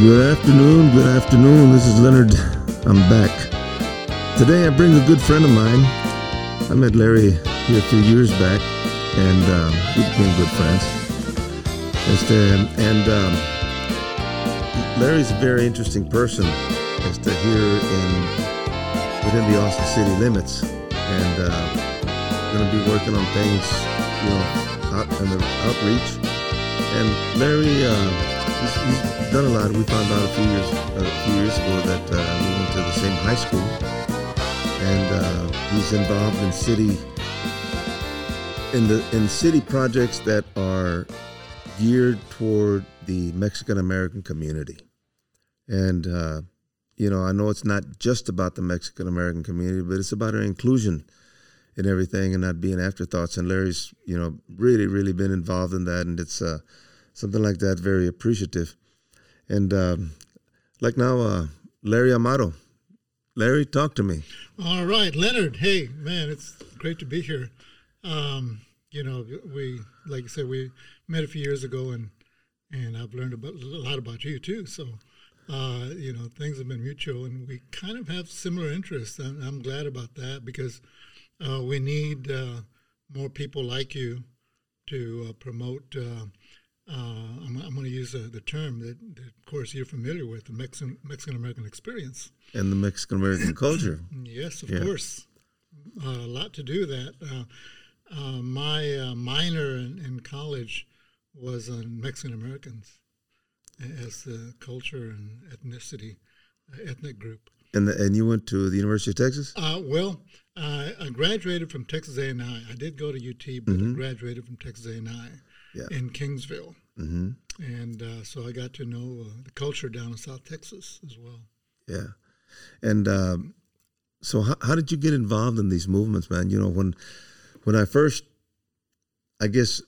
Good afternoon, good afternoon. This is Leonard. I'm back. Today I bring a good friend of mine. I met Larry here a few years back, and um, we became good friends. Este, and um, Larry's a very interesting person as to here in within the Austin city limits, and uh, going to be working on things, you know, out in the outreach. And Larry. Uh, he's, he's done a lot. We found out a few years a few years ago that uh, we went to the same high school, and uh, he's involved in city in the in city projects that are geared toward the Mexican American community. And uh, you know, I know it's not just about the Mexican American community, but it's about our inclusion in everything and not being afterthoughts. And Larry's, you know, really, really been involved in that, and it's uh, something like that, very appreciative. And um, like now, uh, Larry Amaro. Larry, talk to me. All right, Leonard. Hey, man, it's great to be here. Um, you know, we, like I said, we met a few years ago, and and I've learned about, a lot about you too. So, uh, you know, things have been mutual, and we kind of have similar interests. And I'm glad about that because uh, we need uh, more people like you to uh, promote uh, uh, I'm, I'm going to use uh, the term that, that, of course, you're familiar with the Mexican Mexican American experience and the Mexican American culture. yes, of yeah. course, uh, a lot to do with that. Uh, uh, my uh, minor in, in, college was on Mexican Americans as the culture and ethnicity, ethnic group. And the, and you went to the University of Texas? well, I graduated from Texas A&I. I did go to UT, but mm-hmm. I graduated from Texas A&I yeah. in Kingsville. Mm-hmm. And uh, so I got to know uh, the culture down in South Texas as well. Yeah. And um, so, how, how did you get involved in these movements, man? You know, when when I first, I guess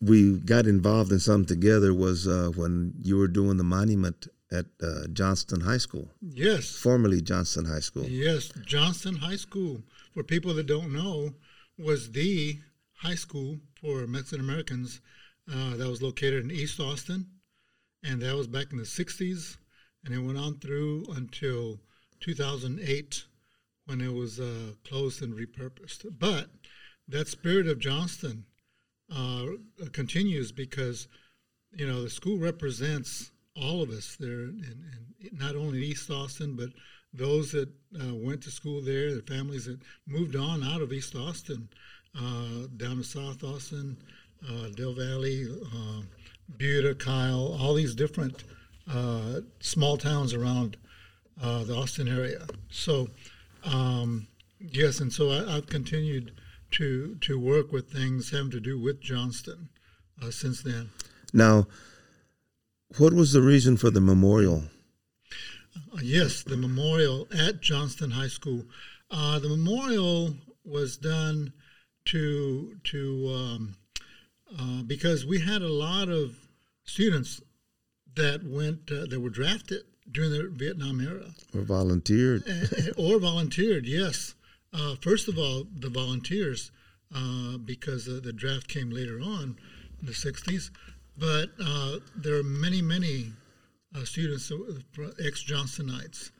we got involved in something together was uh, when you were doing the monument at uh, Johnston High School. Yes. Formerly Johnston High School. Yes, Johnston High School. For people that don't know, was the high school for Mexican Americans uh, that was located in East Austin, and that was back in the 60s, and it went on through until 2008 when it was uh, closed and repurposed. But that spirit of Johnston uh, continues because, you know, the school represents all of us there, in not only East Austin, but those that uh, went to school there, the families that moved on out of East Austin uh, down to South Austin, uh, Del Valle, uh, Buda, Kyle, all these different uh, small towns around uh, the Austin area. So, um, yes, and so I, have continued to to work with things having to do with Johnston uh, since then. Now, what was the reason for the memorial? Uh, yes, the memorial at Johnston High School. the memorial was done to to um, uh, because we had a lot of students that went uh, that were drafted during the Vietnam era. Or volunteered. Or volunteered. Yes, uh, first of all, the volunteers uh, because the draft came later on in the '60s, but uh, there are many, many students, ex Johnsonites,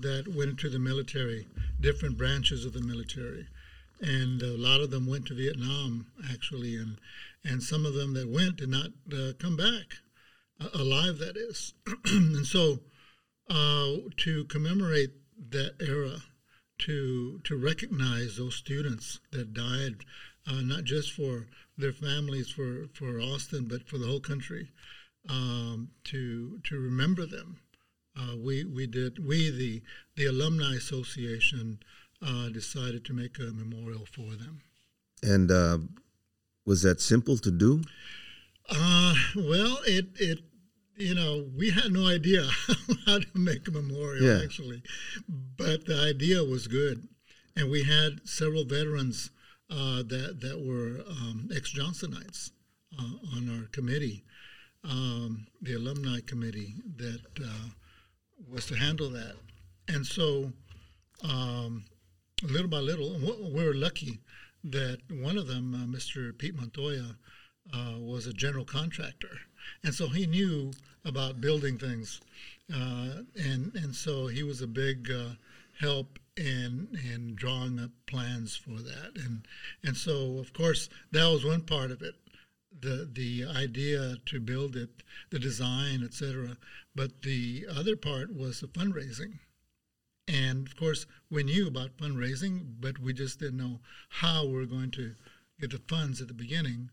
that went into the military, different branches of the military. And a lot of them went to Vietnam actually, and and some of them that went did not uh, come back uh, alive. That is, and so uh, to commemorate that era, to to recognize those students that died, uh, not just for their families, for for Austin, but for the whole country, um, to to remember them. Uh, we we did we the the alumni association uh, decided to make a memorial for them. And was that simple to do? Uh, well, it it you know we had no idea how to make a memorial yeah. actually, but the idea was good, and we had several veterans uh, that that were um, ex Johnsonites uh, on our committee, um, the alumni committee that uh, was to handle that, and so. Um, little by little, we were lucky that one of them, uh, Mr. Pete Montoya, uh, was a general contractor. and so he knew about building things, uh, and and so he was a big uh, help in in drawing up plans for that, and and so of course that was one part of it, the the idea to build it, the design, etc. But the other part was the fundraising. And of course, we knew about fundraising, but we just didn't know how we were going to get the funds at the beginning.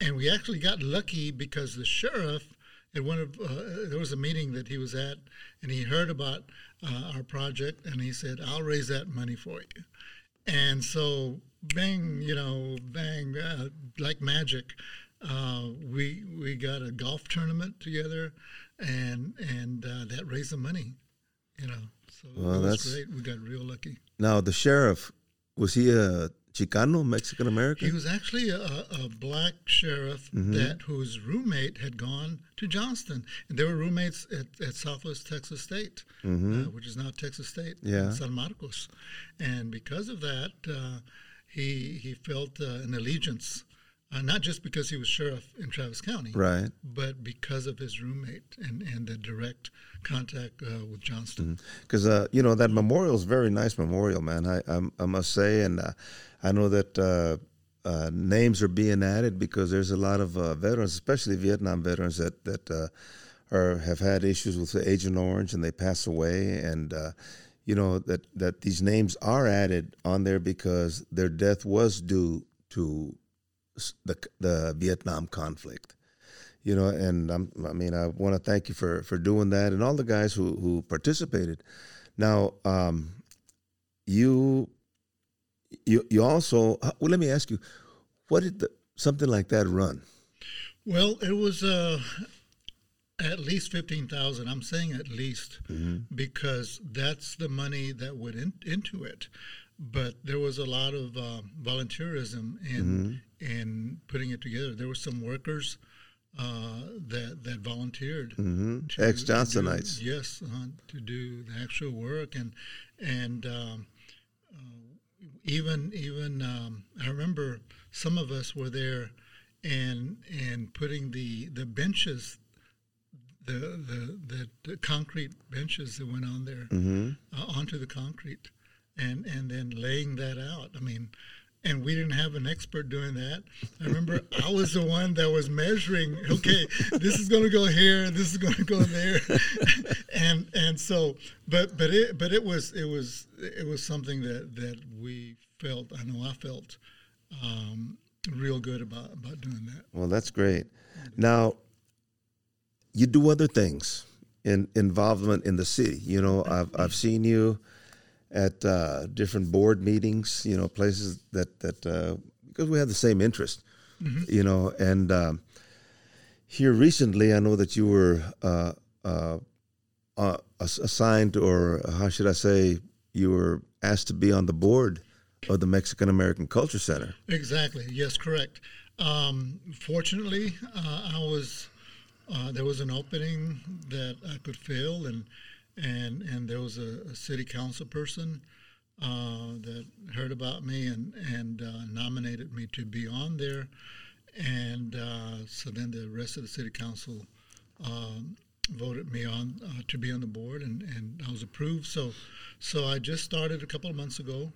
And we actually got lucky because the sheriff at one of uh, there was a meeting that he was at, and he heard about uh, our project, and he said, "I'll raise that money for you." And so, bang, you know, bang, uh, like magic, uh, we we got a golf tournament together, and and uh, that raised the money, you know. So well, that's great. We got real lucky. Now the sheriff was he a Chicano, Mexican American? He was actually a, a black sheriff mm-hmm. that whose roommate had gone to Johnston, and they were roommates at, at Southwest Texas State, mm-hmm. uh, which is now Texas State, yeah. San Marcos, and because of that, uh, he he felt uh, an allegiance uh, not just because he was sheriff in Travis County, right, but because of his roommate and, and the direct contact uh, with Johnston. Because mm-hmm. uh, you know that memorial is very nice memorial, man. I I, I must say, and uh, I know that. Uh, uh, names are being added because there's a lot of veterans, especially Vietnam veterans, that that are have had issues with Agent Orange and they pass away, and you know that that these names are added on there because their death was due to the the Vietnam conflict. You know, and I'm, I mean, I want to thank you for for doing that, and all the guys who who participated. Now, um, you you you also well, let me ask you, what did the, something like that run? Well, it was uh, at least fifteen thousand. I'm saying at least mm-hmm. because that's the money that went in, into it but there was a lot of uh, volunteerism in mm-hmm. in putting it together. There were some workers uh, that that volunteered. Mm-hmm. Ex Johnsonites. Yes, uh, to do the actual work and and um, uh, even even um, I remember some of us were there and and putting the the benches the the, the, the concrete benches that went on there mm-hmm. Uh, onto the concrete and and then laying that out. I mean, and we didn't have an expert doing that. I remember I was the one that was measuring. Okay, this is going to go here. This is going to go there, and and so, but but it but it was it was it was something that that we felt. I know I felt um, real good about about doing that. Well, that's great. Now, you do other things in involvement in the city. You know, I've I've seen you at uh, different board meetings, you know, places that that uh, because we have the same interest, mm-hmm. you know. And um, here recently, I know that you were uh, uh, uh assigned, or how should I say, you were asked to be on the board of the Mexican American Culture Center. Exactly. Yes, correct. Um, fortunately, uh, I was there was an opening that I could fill, and and and there was a, a city council person uh, that heard about me and and uh, nominated me to be on there, and uh, so then the rest of the city council um, voted me on uh, to be on the board, and, and I was approved. So so I just started a couple of months ago,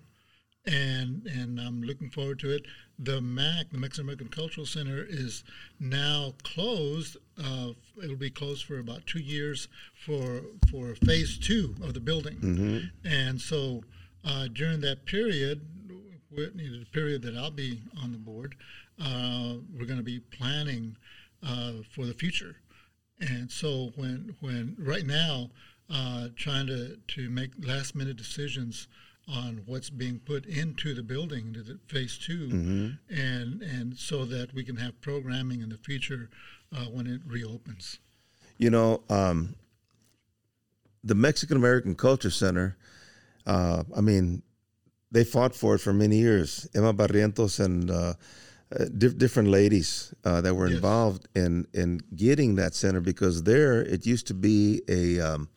and and I'm looking forward to it. The MAC, the Mexican American Cultural Center, is now closed. Uh, it'll be closed for about two years for for phase two of the building, mm-hmm. and so uh, during that period, the period that I'll be on the board, uh, we're going to be planning uh, for the future. And so when when right now, uh, trying to to make last minute decisions on what's being put into the building, into the phase 2 mm-hmm. and and so that we can have programming in the future uh, when it reopens. You know, um, the Mexican American Culture Center. Uh, I mean, they fought for it for many years. Emma Barrientos and uh, uh different ladies uh, that were yes. involved in in getting that center because there it used to be a um,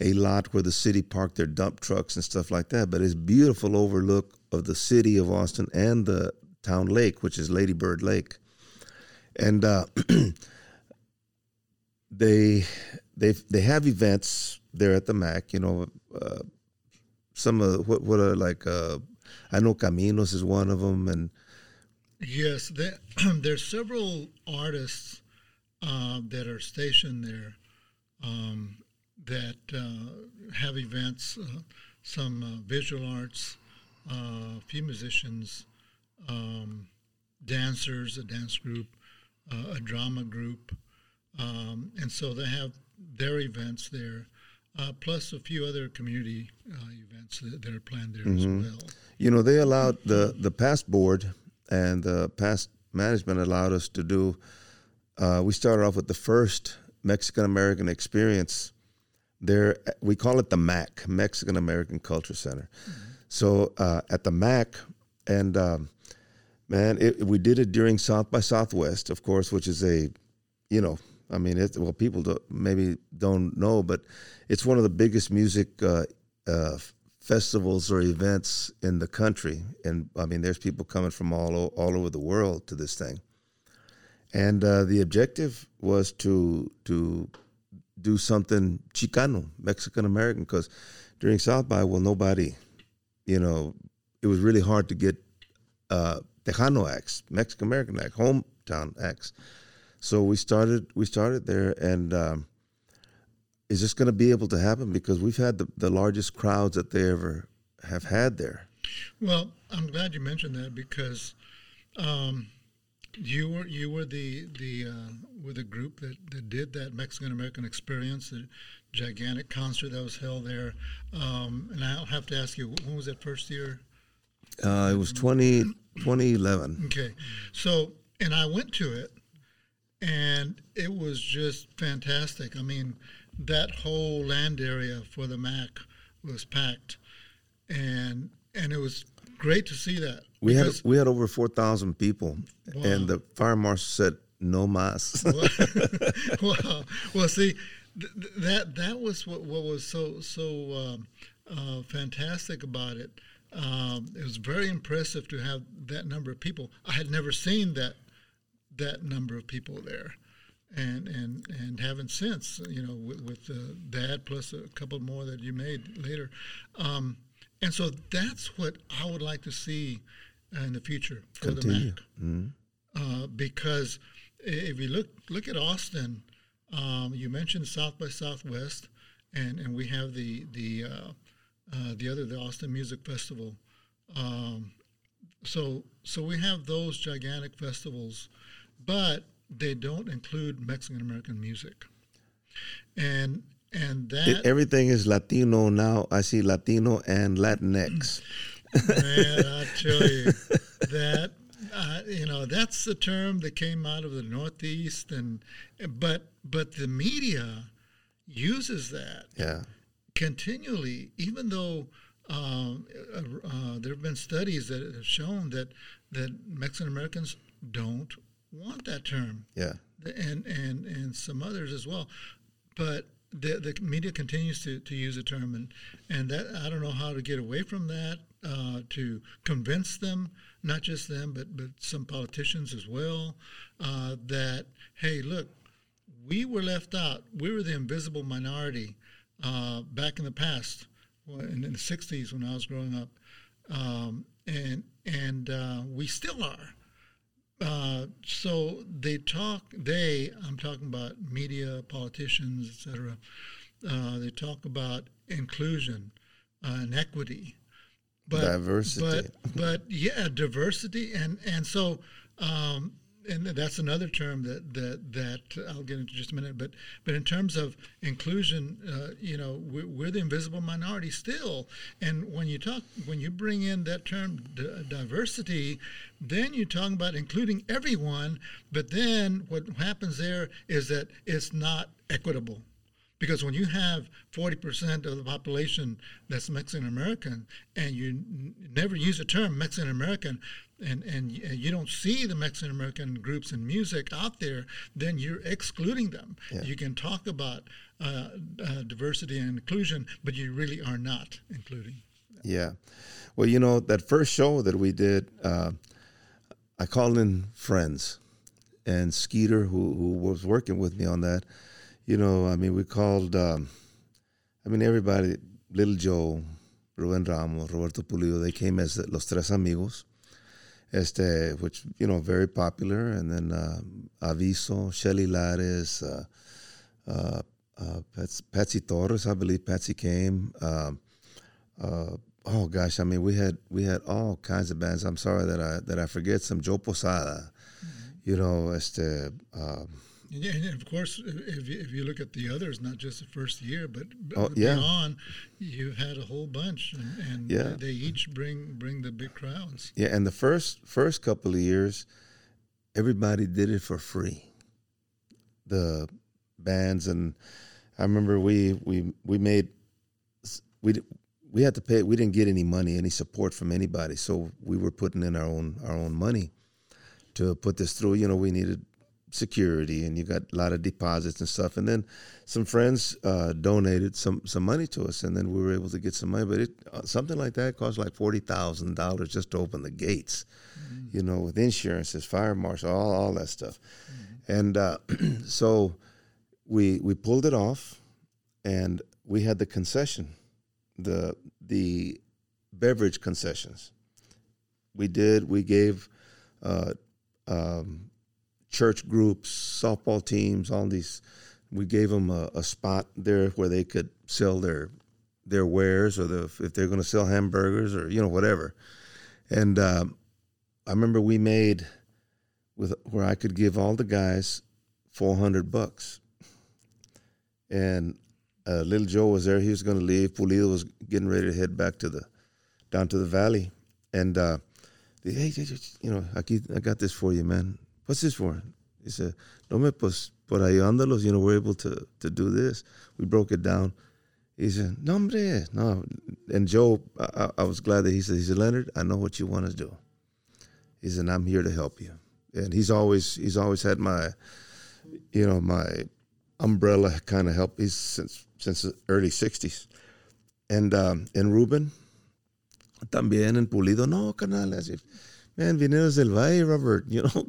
a lot where the city parked their dump trucks and stuff like that. But it's beautiful overlook of the city of Austin and the town lake, which is Lady Bird Lake. And uh, they they they have events there at the Mac. You know, uh, some of what what are like uh, I know Caminos is one of them, and yes, there, there's several artists uh, that are stationed there um, that uh, have events. Uh, some uh, visual arts, a few musicians, um, dancers, a dance group, a drama group, um, and so they have their events there uh, plus a few other community uh, events that, that, are planned there mm-hmm. as well. You know, they allowed the the past board and the past management allowed us to do. Uh, we started off with the first Mexican American experience. There, we call it the MAC, Mexican American Culture Center. Mm-hmm. So uh, at the MAC, and um, man, it, we did it during South by Southwest, of course, which is a, you know, I mean, it, well, people don't, maybe don't know, but it's one of the biggest music uh, uh, festivals or events in the country. And I mean, there's people coming from all all over the world to this thing. And uh, the objective was to to do something Chicano, Mexican American, because during South by, well, nobody, you know, it was really hard to get uh, Tejano acts, Mexican American acts, hometown acts. So we started we started there, and um, is this going to be able to happen? Because we've had the, the largest crowds that they ever have had there. Well, I'm glad you mentioned that because um, you were you were the the uh, with a group that, that did that Mexican American experience, the gigantic concert that was held there. Um, and I'll have to ask you, when was that first year? Uh, it was 20, 2011. Okay, so and I went to it, and it was just fantastic. I mean, that whole land area for the MAC was packed, and and it was great to see that. We had we had over four thousand people, wow. and the fire marshal said no mas. well, well, see, th- that that was what what was so so um, uh, fantastic about it. Um, it was very impressive to have that number of people. I had never seen that that number of people there and and and haven't since. You know, with, with uh, that plus a couple more that you made later, um, and so that's what I would like to see in the future for Continue. the Mac, mm-hmm. uh, because if you look look at Austin, um, you mentioned South by Southwest, and and we have the the uh, uh, the other the Austin Music Festival. Um, so so we have those gigantic festivals, but they don't include Mexican American music, and and that it, everything is Latino now. I see Latino and Latinx. Man, I tell you that uh, you know that's the term that came out of the Northeast, and but but the media uses that yeah continually, even though. Um, uh, uh, there have been studies that have shown that that Mexican Americans don't want that term. Yeah. And and and some others as well, but the the media continues to, to use the term, and and that I don't know how to get away from that uh, to convince them, not just them, but but some politicians as well, uh, that hey, look, we were left out. We were the invisible minority uh, back in the past, in, the '60s when I was growing up, um, and and uh, we still are. Uh, so they talk. They, I'm talking about media, politicians, etc. Uh, they talk about inclusion uh, and equity, but diversity. But but yeah, diversity and and so um, and that's another term that that that I'll get into just a minute. But but in terms of inclusion, uh, you know, we're, we're, the invisible minority still. And when you talk, when you bring in that term diversity, then you're talking about including everyone. But then what happens there is that it's not equitable. Because when you have 40% of the population that's Mexican American and you n- never use the term Mexican American, and, and you don't see the Mexican American groups in music out there, then you're excluding them. Yeah. You can talk about uh, uh, diversity and inclusion, but you really are not including. Them. Yeah. Well, you know, that first show that we did, uh, I called in friends and Skeeter, who, who was working with me on that, you know, I mean, we called. Um, I mean, everybody, Little Joe, Ruben Ramos, Roberto Pulido, they came as Los Tres Amigos, este, which, you know, very popular. And then uh, Aviso, Shelly Lares, uh, uh, uh, Patsy Torres, I believe Patsy came. Um, uh, oh gosh, I mean, we had we had all kinds of bands. I'm sorry that I that I forget some. Joe Posada, mm-hmm. you know, este. Um, yeah, and of course, if you, if you look at the others, not just the first year, but oh, beyond, yeah. you've had a whole bunch, and, and yeah. they each bring bring the big crowds. Yeah, and the first first couple of years, everybody did it for free. The bands and I remember we we we made we we had to pay. We didn't get any money, any support from anybody, so we were putting in our own our own money to put this through. You know, we needed security and you got a lot of deposits and stuff. And then some friends uh, donated some some money to us, and then we were able to get some money. But it uh, something like that cost like forty thousand dollars just to open the gates, mm-hmm. you know, with insurances, fire marshal, all all that stuff. Mm-hmm. And uh, so we we pulled it off, and we had the concession, the the beverage concessions. We did. We gave. Uh, um, church groups, softball teams, all these. We gave them a, a spot there where they could sell their their wares, or the, if they're going to sell hamburgers, or you know whatever. And um, I remember we made with where I could give all the guys four hundred bucks, and uh, little Joe was there. He was going to leave. Pulido was getting ready to head back to the down to the valley, and uh, hey, you know, I got this for you, man what's this for? He said, no me, pues, por ayudándolos, you know, we're able to, to do this. We broke it down. He said, no, hombre, no. And Joe, I, I was glad that he said, he said, Leonard, I know what you want to do. He said, I'm here to help you. And he's always, he's always had my, you know, my umbrella kind of help. He's since, since the early 60s. And, um, and Ruben, también en Pulido, no, canal, man, vinieron del Valle, Robert, you know,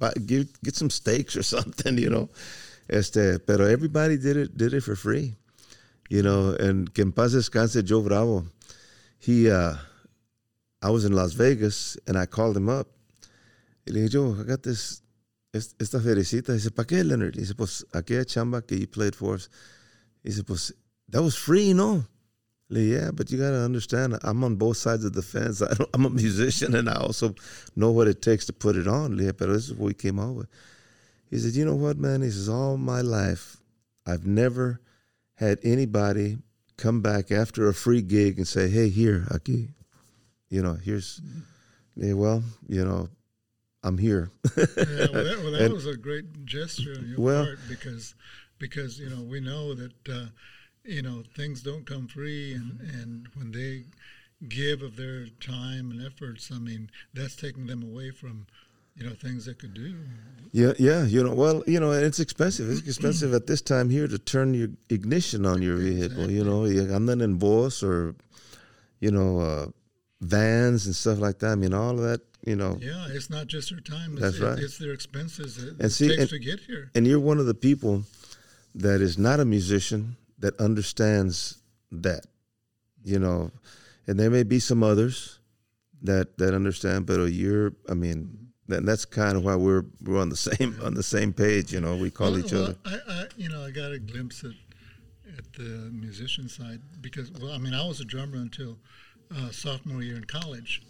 buy, get get some steaks or something, you know. Este, pero everybody did it did it for free, you know. And que en paz descanse Joe Bravo. He, uh, I was in Las Vegas and I called him up. Le dije, Joe, I got this, esta felicita. He said, ¿para qué, Leonard? He said, pues aquella chamba que you played for us. He said, pues that was free, no? Yeah, but you got to understand, I'm on both sides of the fence. I am a musician and I also know what it takes to put it on. Yeah, but this is what we came out with. He said, You know what, man? He says, All my life, I've never had anybody come back after a free gig and say, Hey, here, Aki, you know, here's, yeah, well, you know, I'm here. yeah, well, that, well, that and, was a great gesture on your well, part because, because, you know, we know that, uh, you know things don't come free and and when they give of their time and efforts i mean that's taking them away from you know things they could do. Yeah yeah you know well you know it's expensive. It's expensive at this time here to turn your ignition on your vehicle exactly. you know. I'm not in boss or you know uh, vans and stuff like that. I mean all of that you know. Yeah it's not just their time. It's, that's right. it's their expenses it, and see, and, to get here. and you're one of the people that is not a musician that understands that, you know, and there may be some others that that understand, but you're, I mean, that, that's kind of why we're we're on the same on the same page. You know, we call well, each well, other. I, I, you know, I got a glimpse at at the musician side because, well, I mean, I was a drummer until uh, sophomore year in college.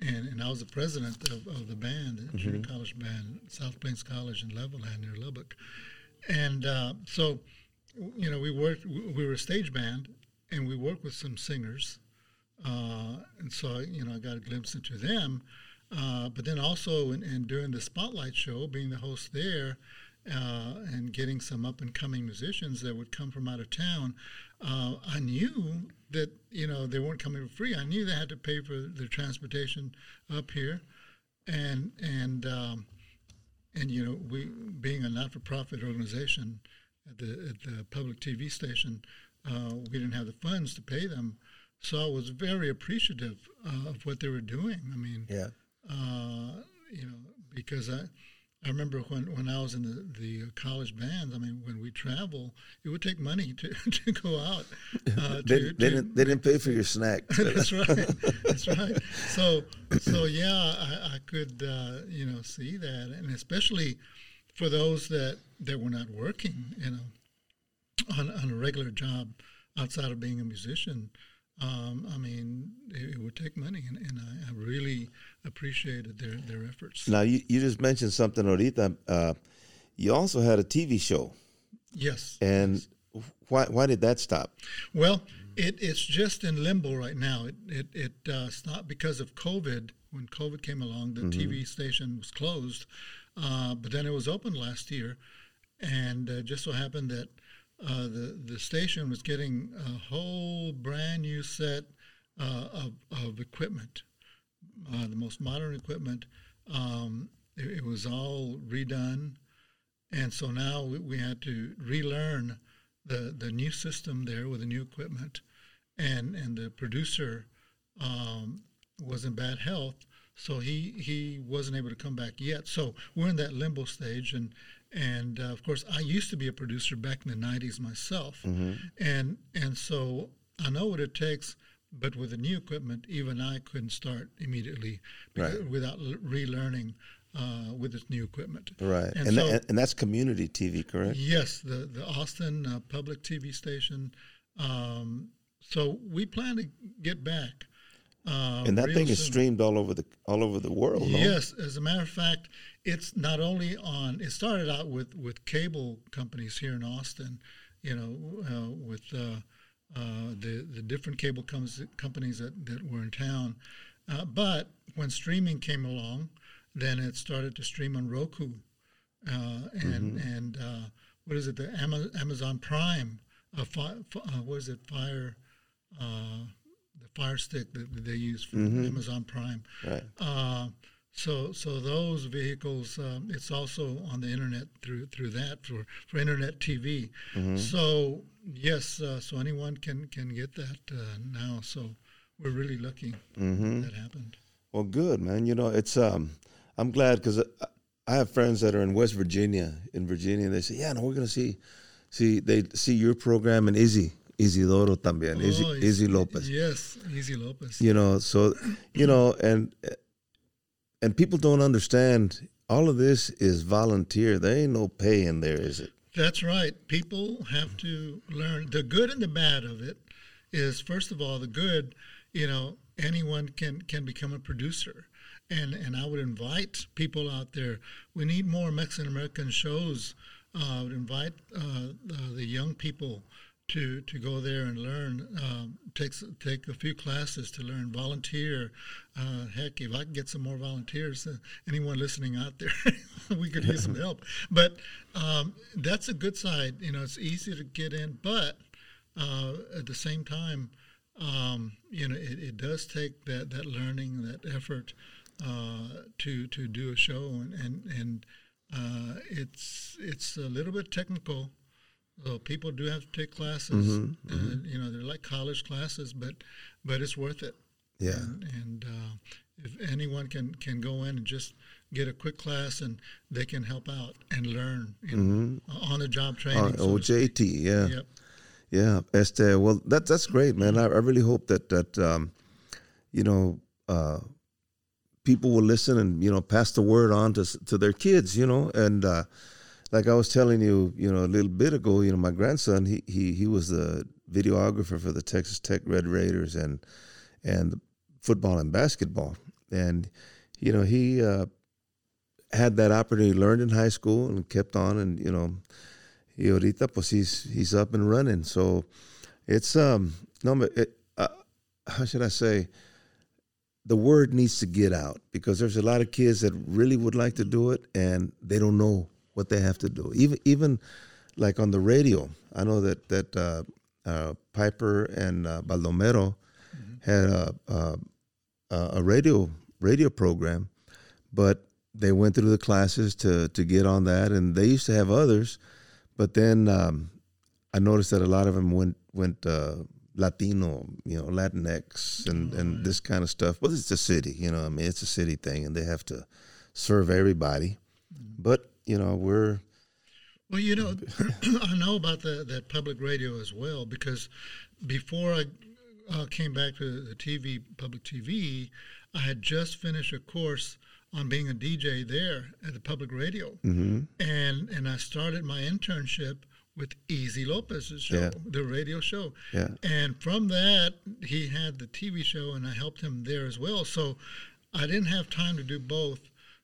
And, and I was the president of, of the band, the mm-hmm. junior college band, South Plains College in Levelland near Lubbock. And uh, so you know, we worked. We were a stage band, and we worked with some singers, uh, and so you know, I got a glimpse into them. Uh, but then also, in, in, during the spotlight show, being the host there, uh, and getting some up and coming musicians that would come from out of town, uh, I knew that you know they weren't coming for free. I knew they had to pay for their transportation up here, and and um, and you know, we being a not-for-profit organization at the, at the public TV station, uh, we didn't have the funds to pay them. So I was very appreciative uh, of what they were doing. I mean, yeah, uh, you know, because I, I remember when, when I was in the, the college bands, I mean, when we travel, it would take money to, to go out. Uh, they, to, they, didn't, they didn't pay for your snack. that's right. That's right. So, so yeah, I, I could, uh, you know, see that. And especially for those that, that were not working, you know, on, on a regular job outside of being a musician, um, I mean, it, it, would take money, and, and I, I, really appreciated their, their efforts. Now, you, you just mentioned something, Orita. Uh, you also had a TV show. Yes. And why, why did that stop? Well, it, it's just in limbo right now. It, it, it uh, stopped because of COVID. When COVID came along, the mm-hmm. TV station was closed, uh, but then it was opened last year. And uh, just so happened that uh, the the station was getting a whole brand new set uh, of of equipment, uh, the most modern equipment. Um, it, it, was all redone, and so now we, we, had to relearn the the new system there with the new equipment, and and the producer um, was in bad health, so he he wasn't able to come back yet. So we're in that limbo stage, and and uh, of course I used to be a producer back in the '90s myself, mm-hmm. and and so I know what it takes. But with the new equipment, even I couldn't start immediately right. without relearning uh, with this new equipment. Right, and, and, so, that, and, that's community TV, correct? Yes, the the Austin uh, public TV station. Um, so we plan to get back. Uh, and that thing soon. is streamed all over the all over the world. Yes, no? as a matter of fact, it's not only on. It started out with with cable companies here in Austin, you know, uh, with uh, uh, the the different cable com- companies that that were in town. Uh, but when streaming came along, then it started to stream on Roku, uh, and mm-hmm. and uh, what is it? The Amazon Prime. Fi- what is it? Fire. Fire Stick that they use for mm-hmm. Amazon Prime. Right so, so those vehicles, um, it's also on the internet through through that for, for internet TV. Mm-hmm. So yes, uh, so anyone can can get that uh, now. So we're really lucky mm-hmm. that happened. Well, good man. You know, it's um, I'm glad because I have friends that are in West Virginia. In Virginia, they say, yeah, no, we're gonna see, see they see your program and Izzy. Isidoro también, oh, Izzy, Izzy Lopez. Yes, Izzy Lopez. You know, so you know, and and people don't understand all of this is volunteer. There ain't no pay in there, is it? That's right. People have to learn the good and the bad of it. Is first of all the good. You know, anyone can can become a producer, and and I would invite people out there. We need more Mexican American shows. Uh, I would invite uh, uh, the young people to to go there and learn. Um, takes take a few classes to learn. Volunteer. Uh, heck, if I can get some more volunteers, uh, anyone listening out there, we could use some help. But um, that's a good side. You know, it's easy to get in, but uh, at the same time, um, you know, it, it, does take that that learning, that effort uh, to to do a show, and and, and uh, it's it's a little bit technical so people do have to take classes. Mm-hmm, and, mm-hmm. You know, they're like college classes, but but it's worth it. Yeah. And, and uh, if anyone can can go in and just get a quick class and they can help out and learn you know, mm-hmm. on the job training. Uh, so OJT, yeah. Yep. Yeah. Este, well, that that's great, man. I, I really hope that that um, you know. Uh, people will listen and you know pass the word on to to their kids, you know, and uh, like I was telling you, you know, a little bit ago, you know, my grandson, he he he was the videographer for the Texas Tech Red Raiders and and football and basketball, and you know he uh, had that opportunity, learned in high school, and kept on, and you know, y ahorita pues he's he's up and running. So it's um no, it, uh, how should I say? The word needs to get out because there's a lot of kids that really would like to do it and they don't know what they have to do. Even even like on the radio, I know that that uh, uh, Piper and uh, Baldomero mm-hmm. had a, a, a radio radio program, but they went through the classes to to get on that, and they used to have others, but then um, I noticed that a lot of them went went uh, Latino, you know, Latinx, and oh, and this kind of stuff. But it's a city, you know. I mean, it's a city thing, and they have to serve everybody. But you know, we're Well, you know, I know about the, that public radio as well because before I uh, came back to the TV, public TV, I had just finished a course on being a DJ there at the public radio, hmm and and I started my internship with Izzy Lopez's show, Yeah. the radio show, yeah, and from that he had the TV show, and I helped him there as well. So I didn't have time to do both.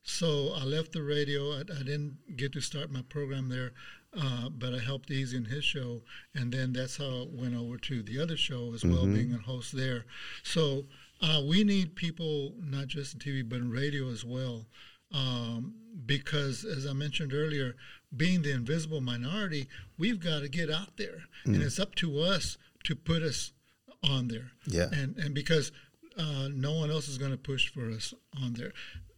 So I left the radio. I, I didn't get to start my program there, uh, but I helped Izzy in his show, and then that's how I went over to the other show as well, Mhm. being a host there. So uh, we need people not just in TV but in radio as well, um, because as I mentioned earlier, being the invisible minority, we've got to get out there, and it's up to us to put us on there yeah, and and because uh, no one else is going to push for us on there,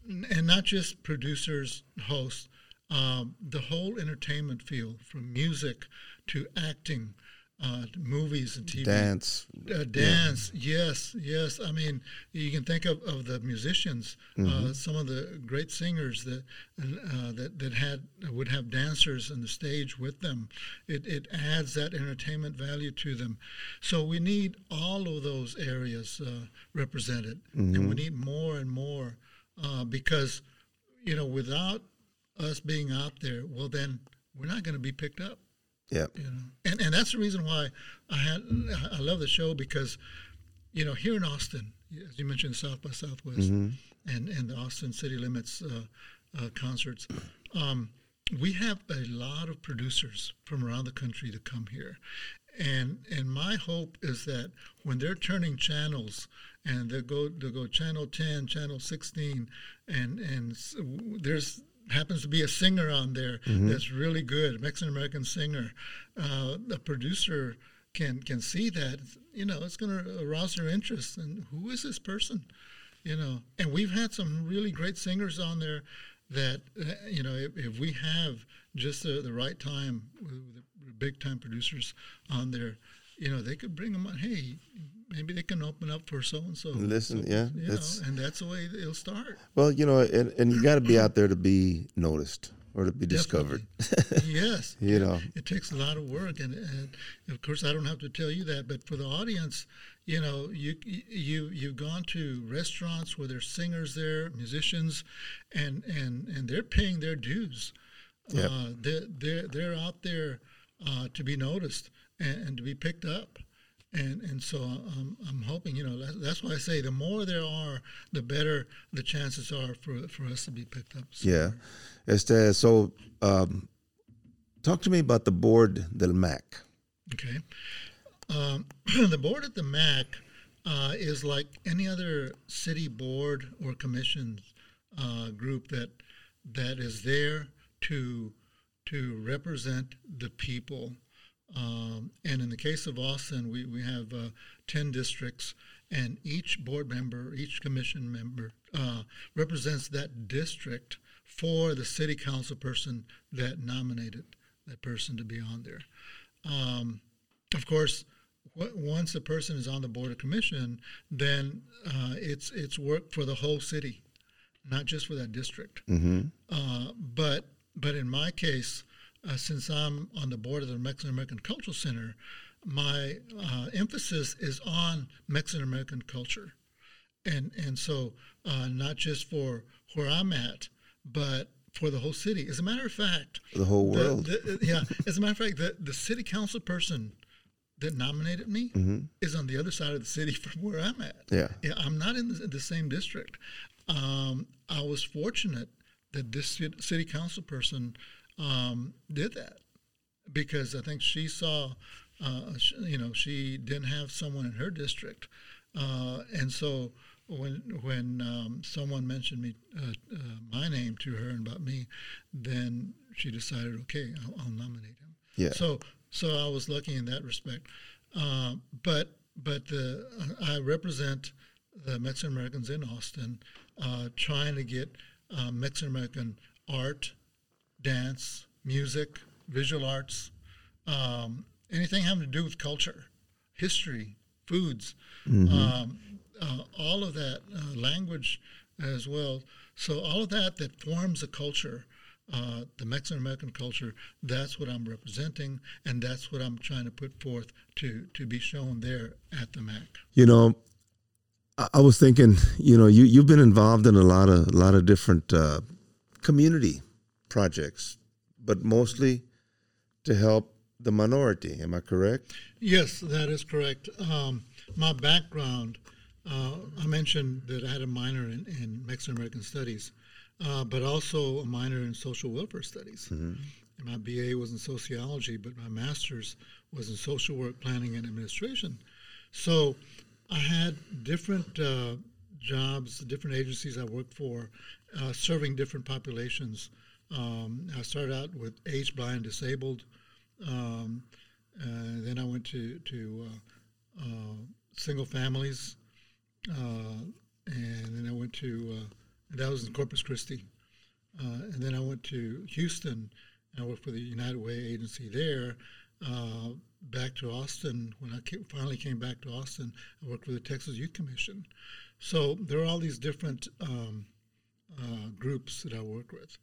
and not just producers, hosts, um, the whole entertainment field from music to acting, uh, to movies and TV. dance. Uh, dance, yes, yes. I mean, you can think of, of the musicians, uh, some of the great singers that uh, that that had would have dancers on the stage with them. It it adds that entertainment value to them. So we need all of those areas uh, represented, and we need more and more uh, because you know without us being out there, well then we're not going to be picked up. Yeah, you know? And and that's the reason why i had i love the show because you know here in austin as you mentioned south by southwest hmm and and the austin city limits uh, uh, concerts um, we have a lot of producers from around the country to come here and and my hope is that when they're turning channels and they go they go channel 10 channel 16 and and there's happens to be a singer on there that's really good mexican american singer uh, the producer can can see that you know it's going to arouse their interest and who is this person you know? And we've had some really great singers on there that uh, you know if, if we have just the, the right time big time producers on there you know they could bring them on. Hey maybe they can open up for so and so Listen, yeah, you know and that's the way it'll start. Well, you know, and, and you got to be out there to be noticed or to be discovered. yes. You know, it takes a lot of work and, and of course i don't have to tell you that but for the audience you know you you you've gone to restaurants where there's singers there musicians and and and they're paying their dues. Yep. uh, they're, they're they're out there uh, to be noticed and, and to be picked up and and so I'm, I'm hoping you know that's, that's why I say the more there are the better the chances are for for us to be picked up yeah. Este, so, um, talk to me about the board del MAC. Okay. Um, the board at the MAC uh, is like any other city board or commission uh, group that that is there to to represent the people. Um, and in the case of Austin, we, we have uh, 10 districts, and each board member, each commission member uh, represents that district for the city council person that nominated that person to be on there. Um, of course, once a person is on the board of commission, then uh, it's it's work for the whole city, not just for that district. Mm-hmm. Uh, but but in my case, uh, since I'm on the board of the Mexican American Cultural Center, my uh, emphasis is on Mexican American culture, and and so uh, not just for where I'm at, but for the whole city. As a matter of fact, The whole the- world. the- yeah. As a matter of fact, the, the city council person that nominated me mm-hmm. is on the other side of the city from where I'm at. Yeah. Yeah, I'm not in the, the same district. Um, I was fortunate that this city council person um, did that because I think she saw, uh, sh- you know, she didn't have someone in her district, uh, and so when when um, someone mentioned me uh, uh, my name to her and about me, then she decided, okay, I'll, I'll nominate him. Yeah. So so I was lucky in that respect, uh, but but the I represent the Mexican Americans in Austin, uh, trying to get uh, Mexican American art, dance, music, visual arts, um, anything having to do with culture, history, foods, um, uh, all of that, uh, language as well. So all of that that forms a culture uh, the Mexican American culture. That's what I'm representing, and that's what I'm trying to put forth to to be shown there at the MAC. You know, I, was thinking, you know, you you've been involved in a lot of a lot of different uh, community projects, but mostly to help the minority. Am I correct? Yes, that is correct. Um, my background, uh, I mentioned that I had a minor in, in Mexican American Studies, uh, but also a minor in social welfare studies. Mm-hmm. And my BA was in sociology, but my master's was in social work planning and administration. So I had different uh, jobs, different agencies I worked for, uh, serving different populations. Um, I started out with age blind, disabled. Um, uh, then I went to to uh, uh, single families, uh, and then I went to that was in Corpus Christi, and then I went to Houston. And I worked for the United Way agency there. Back to Austin when I came, finally came back to Austin. I worked with the Texas Youth Commission. So there are all these different um, groups that I work with,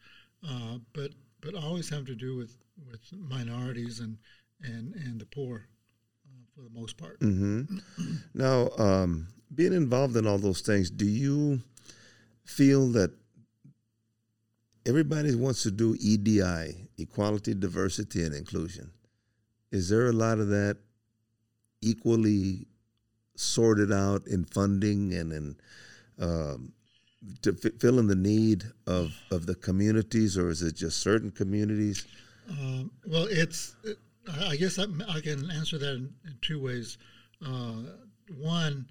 but but always have to do with with minorities and and and the poor uh, for the most part. Mm-hmm. now, um, being involved in all those things, do you feel that everybody wants to do EDI, equality, diversity, and inclusion? Is there a lot of that equally sorted out in funding and in um, to f- fill in the need of, of the communities, or is it just certain communities? Um, well, it's. It, I guess I, I, can answer that in, in two ways. Uh, one,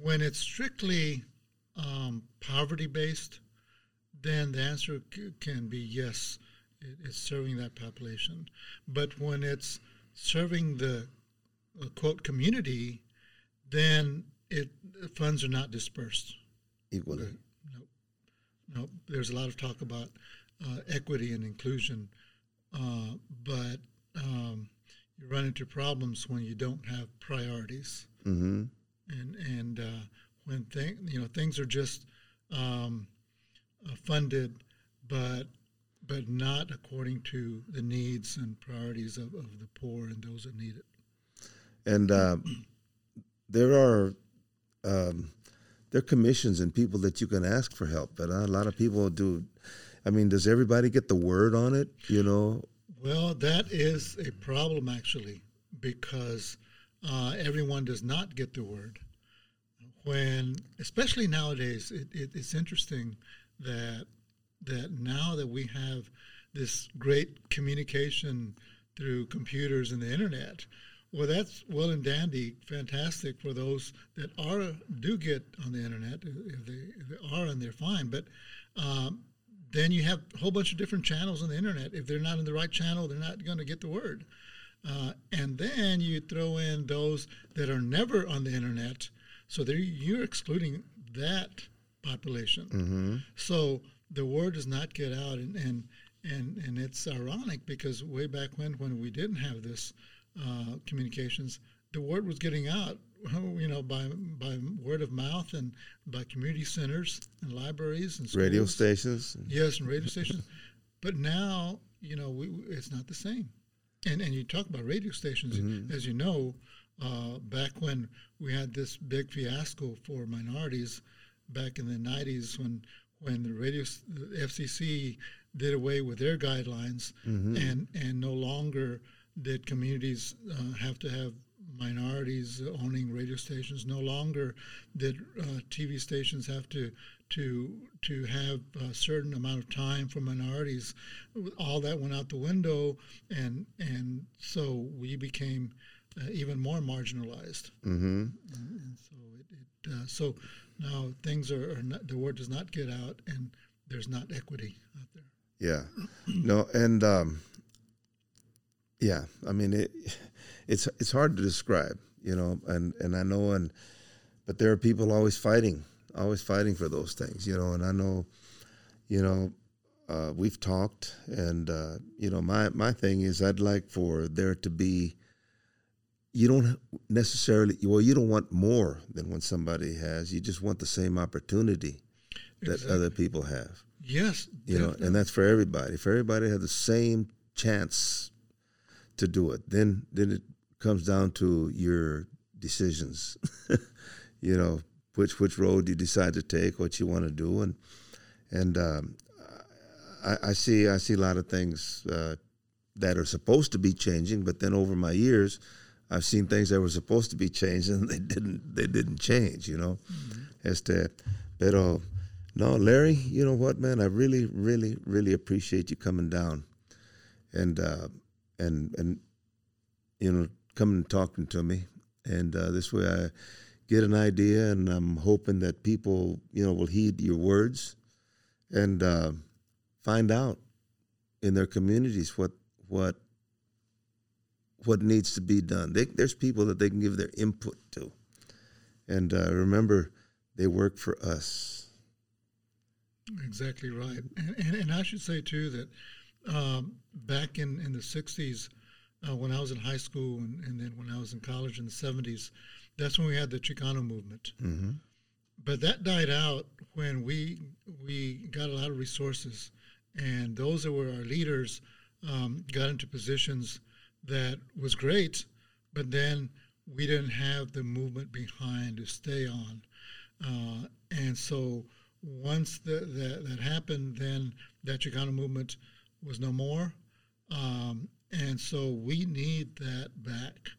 when it's strictly um, poverty based, then the answer c- can be yes, it, it's serving that population. But when it's serving the uh, quote community, then it funds are not dispersed equally. No, no. There's a lot of talk about uh, equity and inclusion uh, but um, you run into problems when you don't have priorities, mm-hmm. and and uh, when thing you know things are just um, uh, funded, but but not according to the needs and priorities of, of the poor and those that need it. And uh, there are um, there are commissions and people that you can ask for help, but a lot of people do I mean, does everybody get the word on it? You know. Well, that is a problem actually, because uh, everyone does not get the word. When, especially nowadays, it, it, it's interesting that that now that we have this great communication through computers and the internet, well, that's well and dandy, fantastic for those that are do get on the internet. If they, if they are, and they're fine. But um, then you have a whole bunch of different channels on the internet. If they're not in the right channel, they're not going to get the word. Uh, and then you throw in those that are never on the internet, so you're excluding that population. Mm-hmm. So the word does not get out, and, and and and it's ironic because way back when, when we didn't have this uh, communications, the word was getting out you know, by by word of mouth and by community centers and libraries and schools. radio stations. Yes, and radio stations. But now, you know, we, it's not the same. And and you talk about radio stations, mm-hmm. as you know, uh, back when we had this big fiasco for minorities, back in the '90s, when when the radio the FCC did away with their guidelines, mm-hmm. and and no longer did communities uh, have to have minorities owning radio stations. No longer did uh, TV stations have to to to have a certain amount of time for minorities. All that went out the window, and and so we became uh, even more marginalized. Mm-hmm. And, and, so it, it uh, so now things are, are not, the word does not get out, and there's not equity out there. Yeah, no, and um, yeah, I mean it it's it's hard to describe, you know, and and I know and but there are people always fighting, always fighting for those things, you know, and I know, you know, uh, we've talked, and uh, you know, my my thing is I'd like for there to be. You don't necessarily well, you don't want more than what somebody has. You just want the same opportunity that exactly. other people have. Yes, you know, and that's for everybody. If everybody had the same chance to do it, then then it comes down to your decisions. you know, which which road you decide to take, what you want to do, and and um, I, I, see I see a lot of things uh, that are supposed to be changing, but then over my years, I've seen things that were supposed to be changed and they didn't they didn't change. You know, mm-hmm. este, pero no, Larry, you know what, man, I really really really appreciate you coming down, and uh, and and you know coming and talking to me, and uh, this way I get an idea, and I'm hoping that people, you know, will heed your words and uh, find out in their communities what what what needs to be done. They, there's people that they can give their input to, and uh, remember, they work for us. Exactly right, and, and, and I should say too that um, back in in the '60s, uh, when I was in high school, and, and then when I was in college in the '70s that's when we had the Chicano movement. Mm-hmm. But that died out when we we got a lot of resources, and those that were our leaders um, got into positions that was great, but then we didn't have the movement behind to stay on, uh, and so once the, that happened, then that Chicano movement was no more, um, and so we need that back.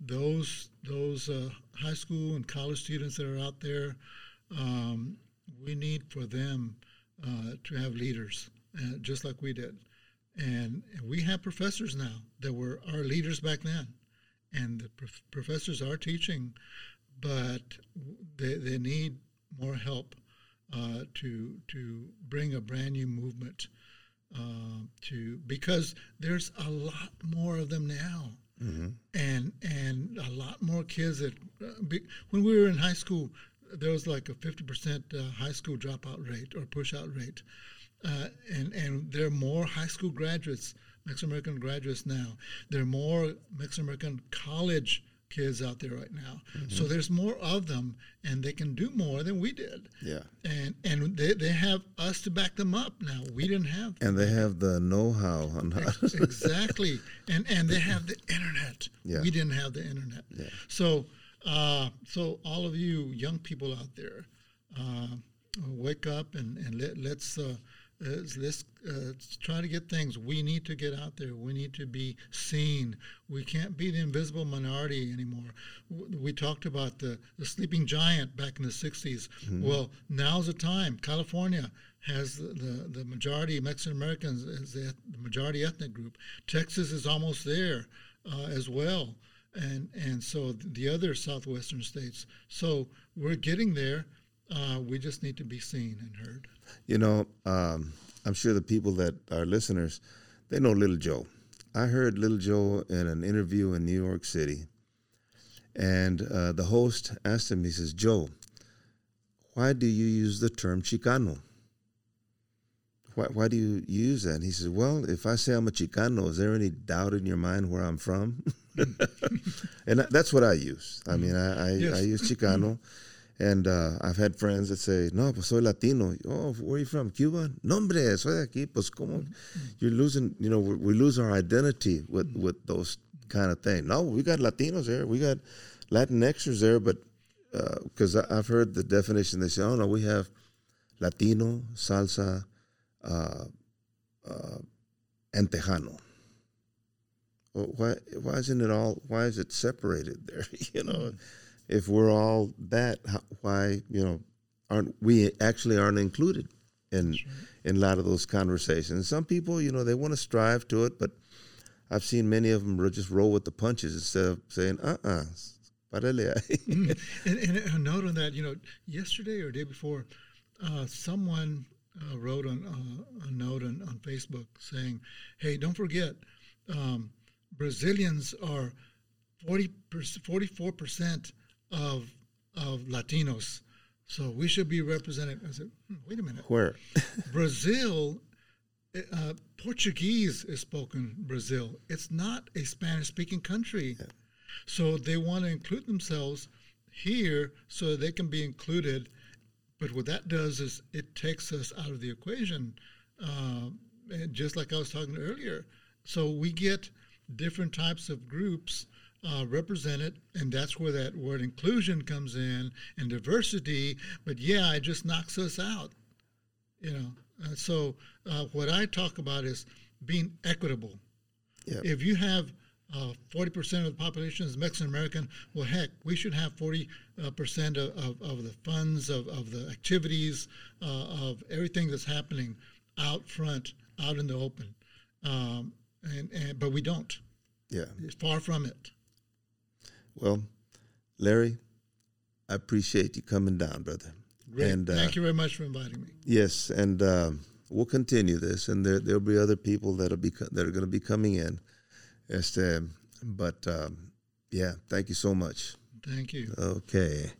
Those those uh, high school and college students that are out there, um, we need for them uh, to have leaders, uh, just like we did. And, and, we have professors now that were our leaders back then, and the prof- professors are teaching, but they, they need more help uh, to to bring a brand new movement uh, to because there's a lot more of them now Mm-hmm. And and a lot more kids that uh, be, when we were in high school, there was like a 50% uh, high school dropout rate or push out rate. Uh, and, and there are more high school graduates, Mexican American graduates now. There are more Mexican American college kids out there right now. Mm-hmm. So there's more of them, and they can do more than we did. Yeah. And and they, they have us to back them up now. We didn't have. And they have the know-how on how. exactly. And and they have the internet. Yeah. We didn't have the internet. Yeah. So uh, so all of you young people out there, uh, wake up and and let, let's. Uh, uh, let's uh, try to get things. We need to get out there. We need to be seen. We can't be the invisible minority anymore. We talked about the, the sleeping giant back in the 60s. Mm-hmm. Well, now's the time. California has the, the, the majority Mexican Americans as the, the, majority ethnic group. Texas is almost there uh, as well. And, and so the other southwestern states. So we're getting there. Uh, we just need to be seen and heard. You know, um, I'm sure the people that are listeners, they know Little Joe. I heard Little Joe in an interview in New York City, and uh, the host asked him, he says, Joe, why do you use the term Chicano? Why, why do you use that? And he says, Well, if I say I'm a Chicano, is there any doubt in your mind where I'm from? and that's what I use. I mean, I, I, yes. I use Chicano. And uh, I've had friends that say, no, pues soy Latino. Oh, where are you from? Cuba? Nombre, soy de aquí. Pues como mm-hmm. you're losing, you know, we lose our identity with, with those kind of things. No, we got Latinos there. We got Latinxers there, but because uh, I've heard the definition, they say, oh, no, we have Latino, salsa, uh, uh, and Tejano. Well, why, why isn't it all, why is it separated there? you know? Mm-hmm if we're all that, why you know aren't we actually aren't included in in a lot of those conversations? Some people, you know, they want to strive to it, but I've seen many of them just roll with the punches instead of saying, "Uh, uh-uh, uh mm. and, and, a note on that, you know, yesterday or day before, uh, someone uh, wrote on uh, a note on, on Facebook saying, "Hey, don't forget, um, Brazilians are 40 44 percent." Of of Latinos. So we should be represented. I said, hmm, wait a minute. Where? Brazil, uh, Portuguese is spoken Brazil. It's not a Spanish speaking country. Yeah. So they want to include themselves here so they can be included But what that does is it takes us out of the equation, uh, and just like I was talking earlier. So we get different types of groups uh, represented, and that's where that word inclusion comes in and diversity. But yeah, it just knocks us out, you know. Uh, so uh, what I talk about is being equitable. Yeah. If you have uh, forty percent of the population is Mexican American, well, heck, we should have forty uh, percent of, of, of, the funds of, of the activities uh, of everything that's happening out front, out in the open, um, and, and but we don't. Yeah. It's far from it. Well, Larry, I appreciate you coming down, brother. Great. And, uh, Thank you very much for inviting me. Yes, and um, we'll continue this, and there there'll be other people that'll be co- that are going to be coming in. Este, but um, yeah, thank you so much. Thank you. Okay.